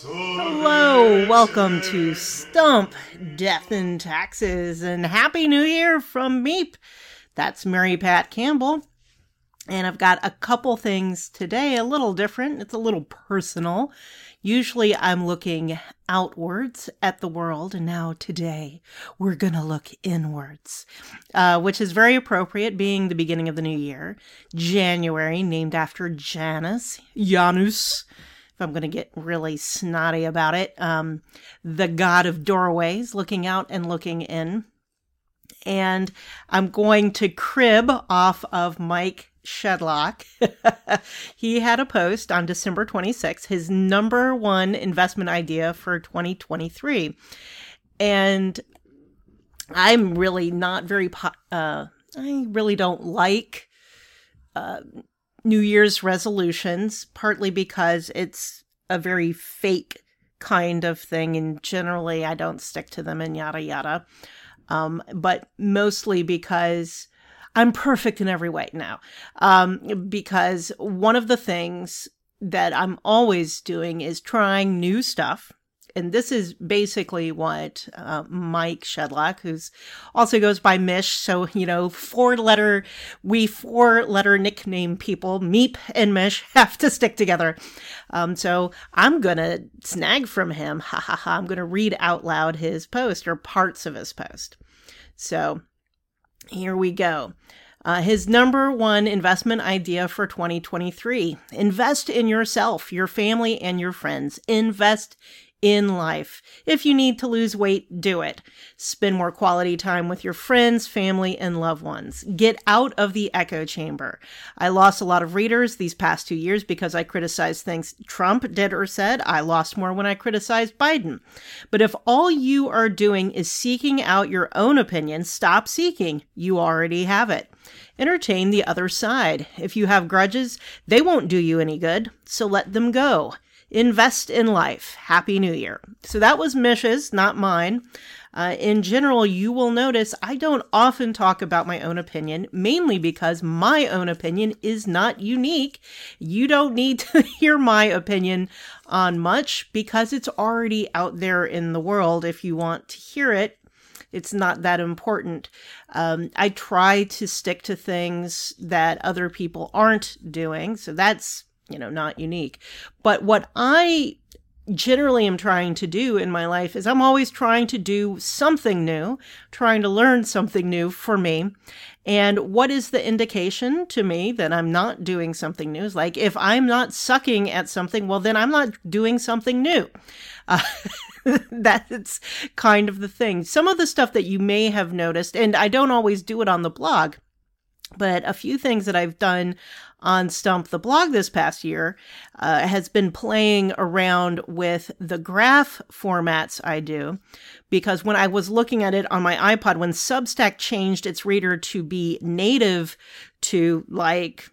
Hello, welcome to Stump Death and Taxes, and Happy New Year from Meep. That's Mary Pat Campbell. And I've got a couple things today, a little different. It's a little personal. Usually I'm looking outwards at the world, and now today we're going to look inwards, uh, which is very appropriate being the beginning of the new year. January, named after Janus, Janus, if I'm going to get really snotty about it, um, the god of doorways, looking out and looking in. And I'm going to crib off of Mike Shedlock. he had a post on December 26, his number one investment idea for 2023. And I'm really not very, po- uh, I really don't like uh, New Year's resolutions, partly because it's a very fake kind of thing, and generally I don't stick to them and yada yada. Um, but mostly because I'm perfect in every way now. Um, because one of the things that I'm always doing is trying new stuff and this is basically what uh, Mike Shedlock, who's also goes by Mish, so you know, four letter we four letter nickname people, Meep and Mish, have to stick together. Um, so I'm gonna snag from him. Ha ha ha! I'm gonna read out loud his post or parts of his post. So here we go. Uh, his number one investment idea for 2023 invest in yourself, your family, and your friends. Invest in life. If you need to lose weight, do it. Spend more quality time with your friends, family, and loved ones. Get out of the echo chamber. I lost a lot of readers these past two years because I criticized things Trump did or said. I lost more when I criticized Biden. But if all you are doing is seeking out your own opinion, stop seeking. You already have it. Entertain the other side. If you have grudges, they won't do you any good, so let them go invest in life. Happy New Year. So that was Mish's, not mine. Uh, in general, you will notice I don't often talk about my own opinion, mainly because my own opinion is not unique. You don't need to hear my opinion on much because it's already out there in the world if you want to hear it. It's not that important. Um, I try to stick to things that other people aren't doing. So that's you know, not unique. But what I generally am trying to do in my life is I'm always trying to do something new, trying to learn something new for me. And what is the indication to me that I'm not doing something new? Is like if I'm not sucking at something, well, then I'm not doing something new. Uh, that's kind of the thing. Some of the stuff that you may have noticed, and I don't always do it on the blog, but a few things that I've done on Stump the blog this past year uh, has been playing around with the graph formats I do. Because when I was looking at it on my iPod, when Substack changed its reader to be native to like,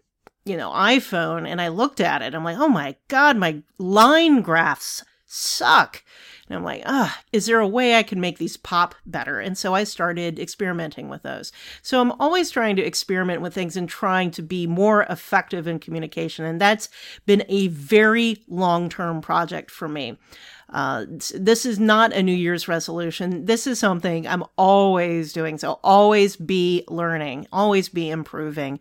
you know, iPhone, and I looked at it, I'm like, oh my God, my line graphs suck. And I'm like, ah, is there a way I can make these pop better? And so I started experimenting with those. So I'm always trying to experiment with things and trying to be more effective in communication. And that's been a very long term project for me. Uh, this is not a New Year's resolution. This is something I'm always doing. So always be learning, always be improving.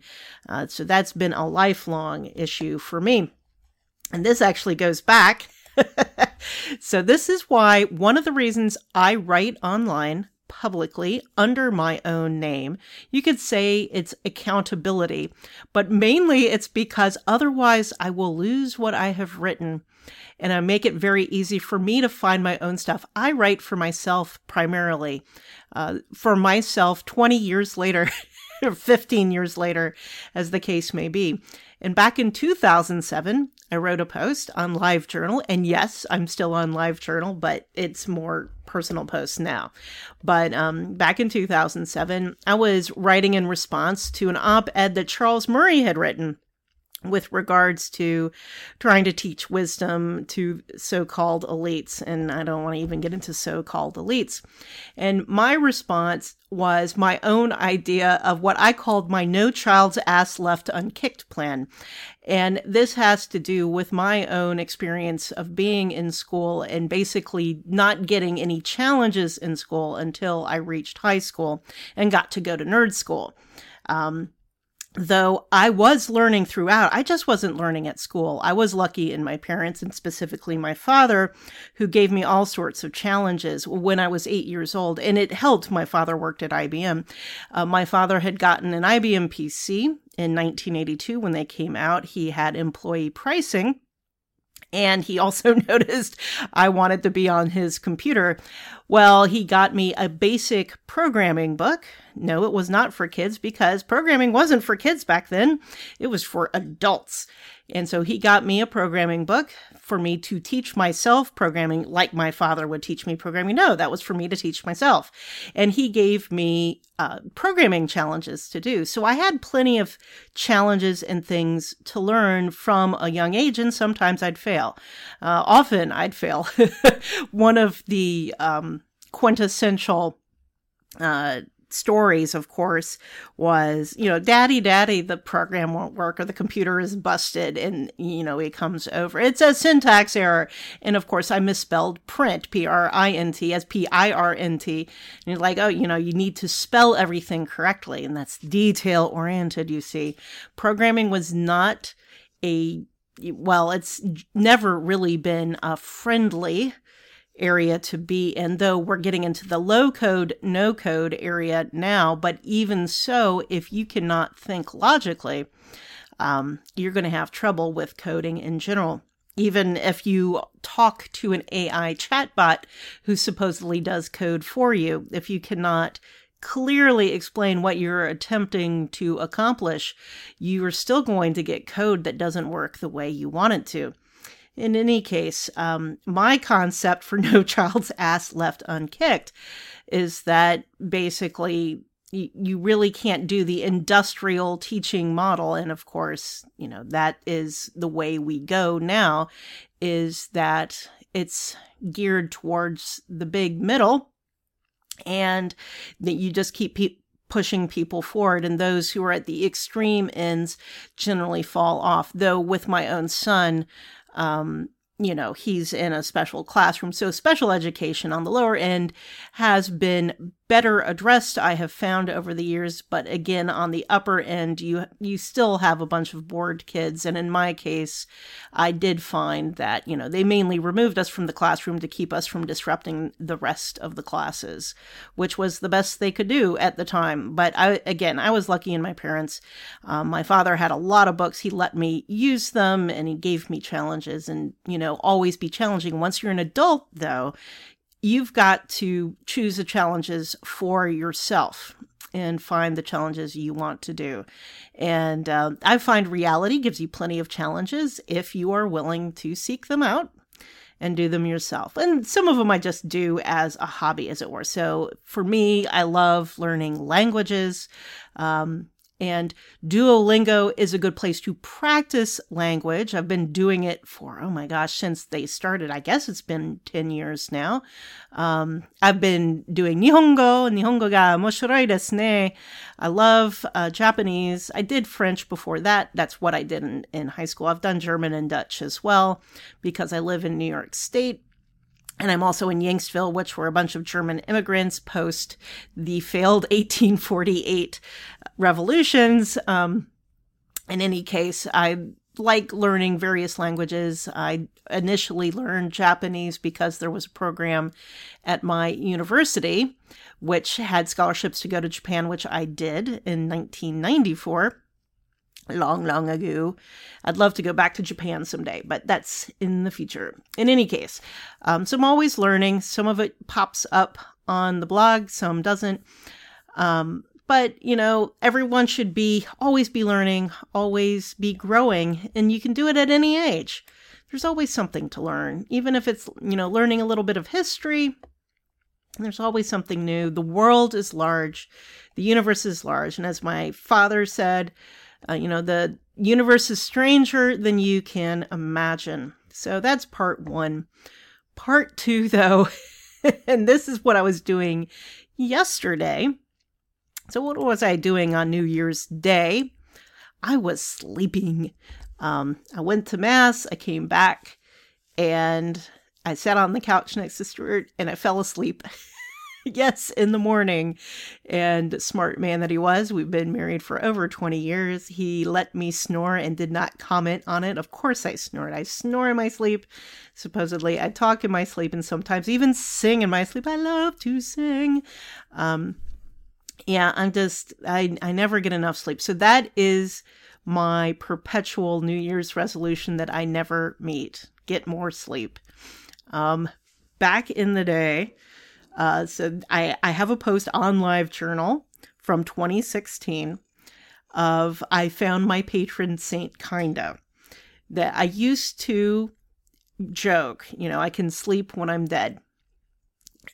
Uh, so that's been a lifelong issue for me. And this actually goes back so, this is why one of the reasons I write online publicly under my own name. You could say it's accountability, but mainly it's because otherwise I will lose what I have written and I make it very easy for me to find my own stuff. I write for myself primarily. Uh, for myself, 20 years later, 15 years later, as the case may be. And back in 2007, I wrote a post on LiveJournal. And yes, I'm still on LiveJournal, but it's more personal posts now. But um, back in 2007, I was writing in response to an op ed that Charles Murray had written with regards to trying to teach wisdom to so-called elites and I don't want to even get into so-called elites. And my response was my own idea of what I called my no child's ass left unkicked plan. And this has to do with my own experience of being in school and basically not getting any challenges in school until I reached high school and got to go to nerd school. Um, though I was learning throughout, I just wasn't learning at school. I was lucky in my parents and specifically my father, who gave me all sorts of challenges when I was eight years old. And it helped. My father worked at IBM. Uh, my father had gotten an IBM PC in 1982 when they came out. He had employee pricing. And he also noticed I wanted to be on his computer. Well, he got me a basic programming book no, it was not for kids because programming wasn't for kids back then. It was for adults. And so he got me a programming book for me to teach myself programming like my father would teach me programming. No, that was for me to teach myself. And he gave me uh, programming challenges to do. So I had plenty of challenges and things to learn from a young age, and sometimes I'd fail. Uh, often I'd fail. One of the um, quintessential uh, stories, of course, was, you know, daddy, daddy, the program won't work or the computer is busted and, you know, it comes over. It's a syntax error. And of course, I misspelled print, P R I N T, as P I R N T. And you're like, oh, you know, you need to spell everything correctly. And that's detail oriented, you see. Programming was not a, well, it's never really been a friendly area to be in, though we're getting into the low code, no code area now. But even so, if you cannot think logically, um, you're going to have trouble with coding in general. Even if you talk to an AI chatbot who supposedly does code for you, if you cannot clearly explain what you're attempting to accomplish, you are still going to get code that doesn't work the way you want it to in any case, um, my concept for no child's ass left unkicked is that basically you, you really can't do the industrial teaching model. And of course, you know, that is the way we go now is that it's geared towards the big middle and that you just keep pushing people forward and those who are at the extreme ends generally fall off though with my own son um, you know, he's in a special classroom. So special education on the lower end has been better addressed I have found over the years but again on the upper end you you still have a bunch of bored kids. And in my case I did find that you know they mainly removed us from the classroom to keep us from disrupting the rest of the classes which was the best they could do at the time. But I again I was lucky in my parents. Um, my father had a lot of books. He let me use them and he gave me challenges. And you know always be challenging. Once you're an adult though you've got to choose the challenges for yourself and find the challenges you want to do. And uh, I find reality gives you plenty of challenges if you are willing to seek them out and do them yourself. And some of them I just do as a hobby, as it were. So for me, I love learning languages. Um, and Duolingo is a good place to practice language. I've been doing it for, oh my gosh, since they started. I guess it's been 10 years now. Um, I've been doing Nihongo, Nihongo ga moshiroi desu ne. I love uh, Japanese. I did French before that. That's what I did in, in high school. I've done German and Dutch as well because I live in New York State. And I'm also in Yanksville, which were a bunch of German immigrants post the failed 1848 revolutions. Um, in any case, I like learning various languages. I initially learned Japanese because there was a program at my university which had scholarships to go to Japan, which I did in 1994 long, long ago. I'd love to go back to Japan someday, but that's in the future. In any case, um, so I'm always learning. Some of it pops up on the blog, some doesn't. Um, but you know, everyone should be always be learning, always be growing, and you can do it at any age. There's always something to learn, even if it's you know learning a little bit of history. There's always something new. The world is large, the universe is large, and as my father said, uh, you know, the universe is stranger than you can imagine. So that's part one. Part two, though, and this is what I was doing yesterday. So, what was I doing on New Year's Day? I was sleeping. Um, I went to Mass, I came back, and I sat on the couch next to Stuart and I fell asleep. yes, in the morning. And smart man that he was, we've been married for over 20 years. He let me snore and did not comment on it. Of course, I snored. I snore in my sleep. Supposedly, I talk in my sleep and sometimes even sing in my sleep. I love to sing. Um, yeah, I'm just, I, I never get enough sleep. So that is my perpetual New Year's resolution that I never meet get more sleep. Um, back in the day, uh, so I, I have a post on Live Journal from 2016 of I found my patron saint, kinda. That I used to joke, you know, I can sleep when I'm dead.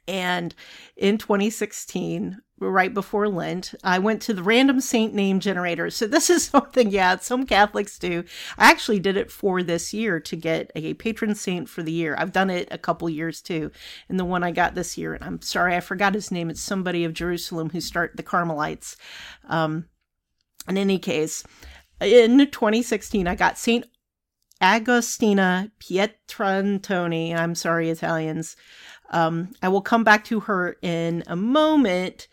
And in 2016, right before Lent, I went to the random saint name generator. So this is something, yeah, some Catholics do. I actually did it for this year to get a patron saint for the year. I've done it a couple years too. And the one I got this year, and I'm sorry, I forgot his name. It's somebody of Jerusalem who start the Carmelites. Um, in any case, in 2016, I got Saint Agostina Pietrantoni. I'm sorry, Italians. Um, I will come back to her in a moment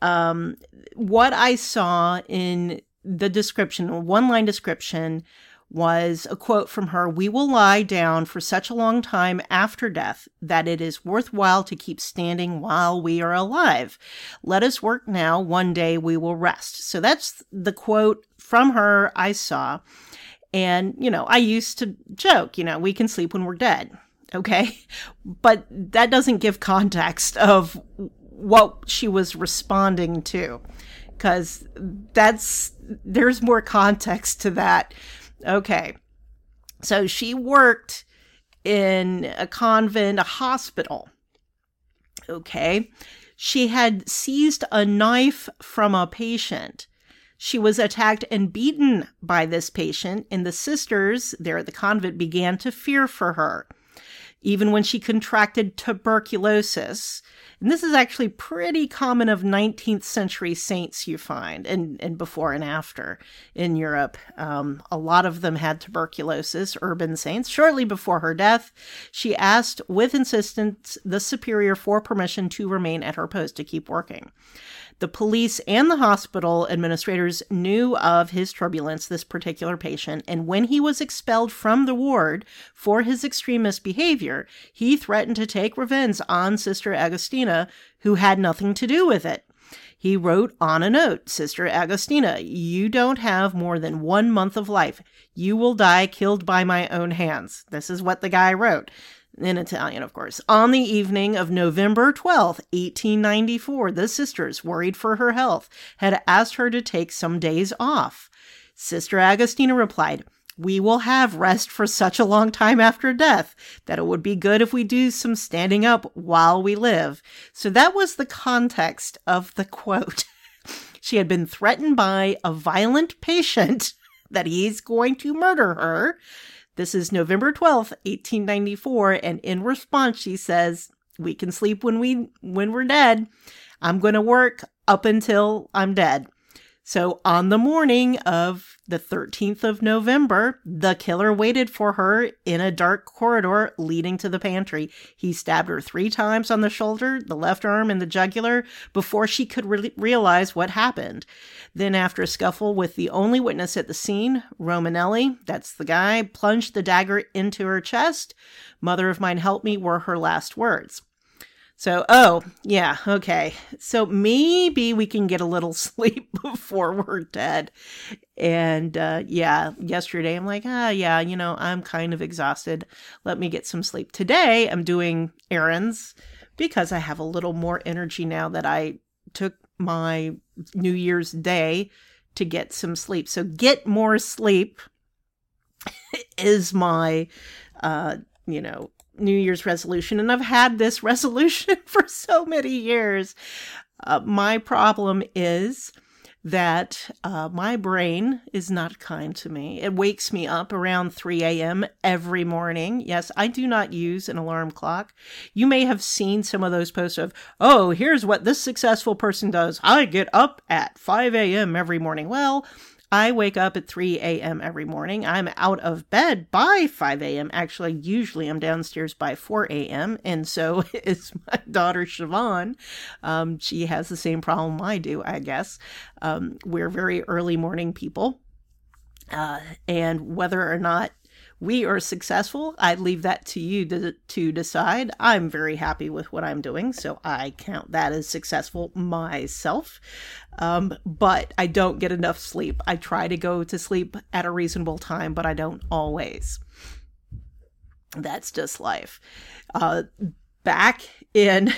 um, what I saw in the description, one line description, was a quote from her We will lie down for such a long time after death that it is worthwhile to keep standing while we are alive. Let us work now, one day we will rest. So that's the quote from her I saw. And, you know, I used to joke, you know, we can sleep when we're dead. Okay. But that doesn't give context of what she was responding to because that's there's more context to that. Okay. So she worked in a convent a hospital. Okay. She had seized a knife from a patient. She was attacked and beaten by this patient and the sisters there at the convent began to fear for her even when she contracted tuberculosis. And this is actually pretty common of 19th century saints you find, and, and before and after in Europe. Um, a lot of them had tuberculosis, urban saints. Shortly before her death, she asked with insistence the superior for permission to remain at her post to keep working. The police and the hospital administrators knew of his turbulence, this particular patient, and when he was expelled from the ward for his extremist behavior, he threatened to take revenge on Sister Agostina, who had nothing to do with it. He wrote on a note, Sister Agostina, you don't have more than one month of life. You will die killed by my own hands. This is what the guy wrote in Italian, of course. On the evening of November 12th, 1894, the sisters, worried for her health, had asked her to take some days off. Sister Agostina replied, we will have rest for such a long time after death that it would be good if we do some standing up while we live. So that was the context of the quote. she had been threatened by a violent patient that he's going to murder her. This is November 12th, 1894, and in response she says, "We can sleep when we when we're dead. I'm going to work up until I'm dead." So on the morning of the 13th of November, the killer waited for her in a dark corridor leading to the pantry. He stabbed her three times on the shoulder, the left arm, and the jugular before she could re- realize what happened. Then, after a scuffle with the only witness at the scene, Romanelli, that's the guy, plunged the dagger into her chest. Mother of mine, help me, were her last words. So, oh, yeah, okay. So maybe we can get a little sleep before we're dead. And uh, yeah, yesterday I'm like, ah, yeah, you know, I'm kind of exhausted. Let me get some sleep. Today I'm doing errands because I have a little more energy now that I took my New Year's Day to get some sleep. So, get more sleep is my, uh, you know, New Year's resolution, and I've had this resolution for so many years. Uh, my problem is that uh, my brain is not kind to me. It wakes me up around 3 a.m. every morning. Yes, I do not use an alarm clock. You may have seen some of those posts of, oh, here's what this successful person does. I get up at 5 a.m. every morning. Well, I wake up at 3 a.m. every morning. I'm out of bed by 5 a.m. Actually, usually I'm downstairs by 4 a.m. And so is my daughter Siobhan. Um, she has the same problem I do, I guess. Um, we're very early morning people. Uh, and whether or not we are successful. I leave that to you to, to decide. I'm very happy with what I'm doing, so I count that as successful myself. Um, but I don't get enough sleep. I try to go to sleep at a reasonable time, but I don't always. That's just life. Uh, back in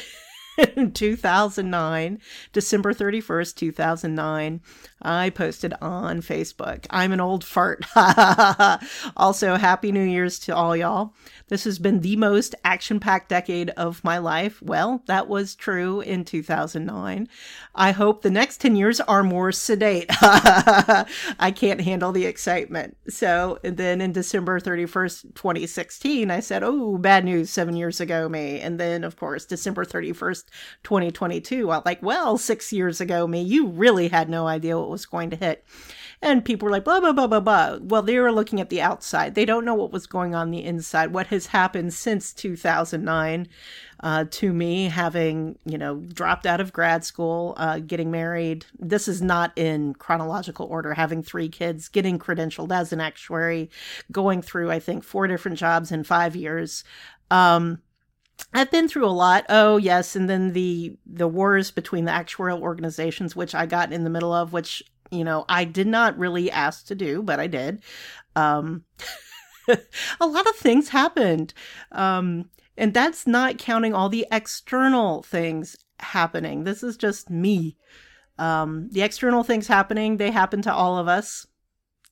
2009, December 31st, 2009, I posted on Facebook. I'm an old fart. also, Happy New Year's to all y'all. This has been the most action packed decade of my life. Well, that was true in 2009. I hope the next 10 years are more sedate. I can't handle the excitement. So then in December 31st, 2016, I said, Oh, bad news seven years ago, me. And then, of course, December 31st, 2022, I'm like, Well, six years ago, me, you really had no idea what was going to hit. And people were like, blah, blah, blah, blah, blah. Well, they were looking at the outside. They don't know what was going on the inside, what has happened since 2009 uh, to me, having, you know, dropped out of grad school, uh, getting married. This is not in chronological order, having three kids, getting credentialed as an actuary, going through, I think, four different jobs in five years. Um, I've been through a lot. Oh yes, and then the the wars between the actuarial organizations, which I got in the middle of, which you know I did not really ask to do, but I did. Um, a lot of things happened, um, and that's not counting all the external things happening. This is just me. Um, the external things happening, they happen to all of us.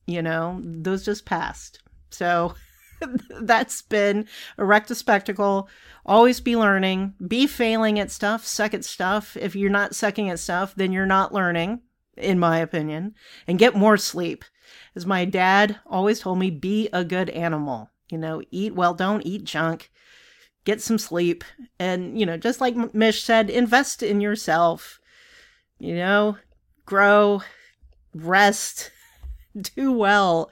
You know, those just passed. So that's been erect a spectacle. Always be learning. Be failing at stuff. Suck at stuff. If you're not sucking at stuff, then you're not learning, in my opinion. And get more sleep. As my dad always told me, be a good animal. You know, eat well, don't eat junk. Get some sleep. And, you know, just like Mish said, invest in yourself. You know, grow, rest, do well.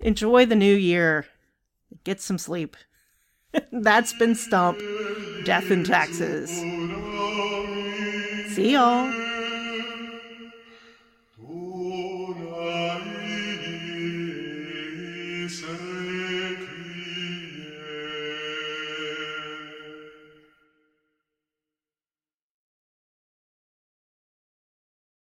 Enjoy the new year Get some sleep. That's been Stump. Death and Taxes. See y'all.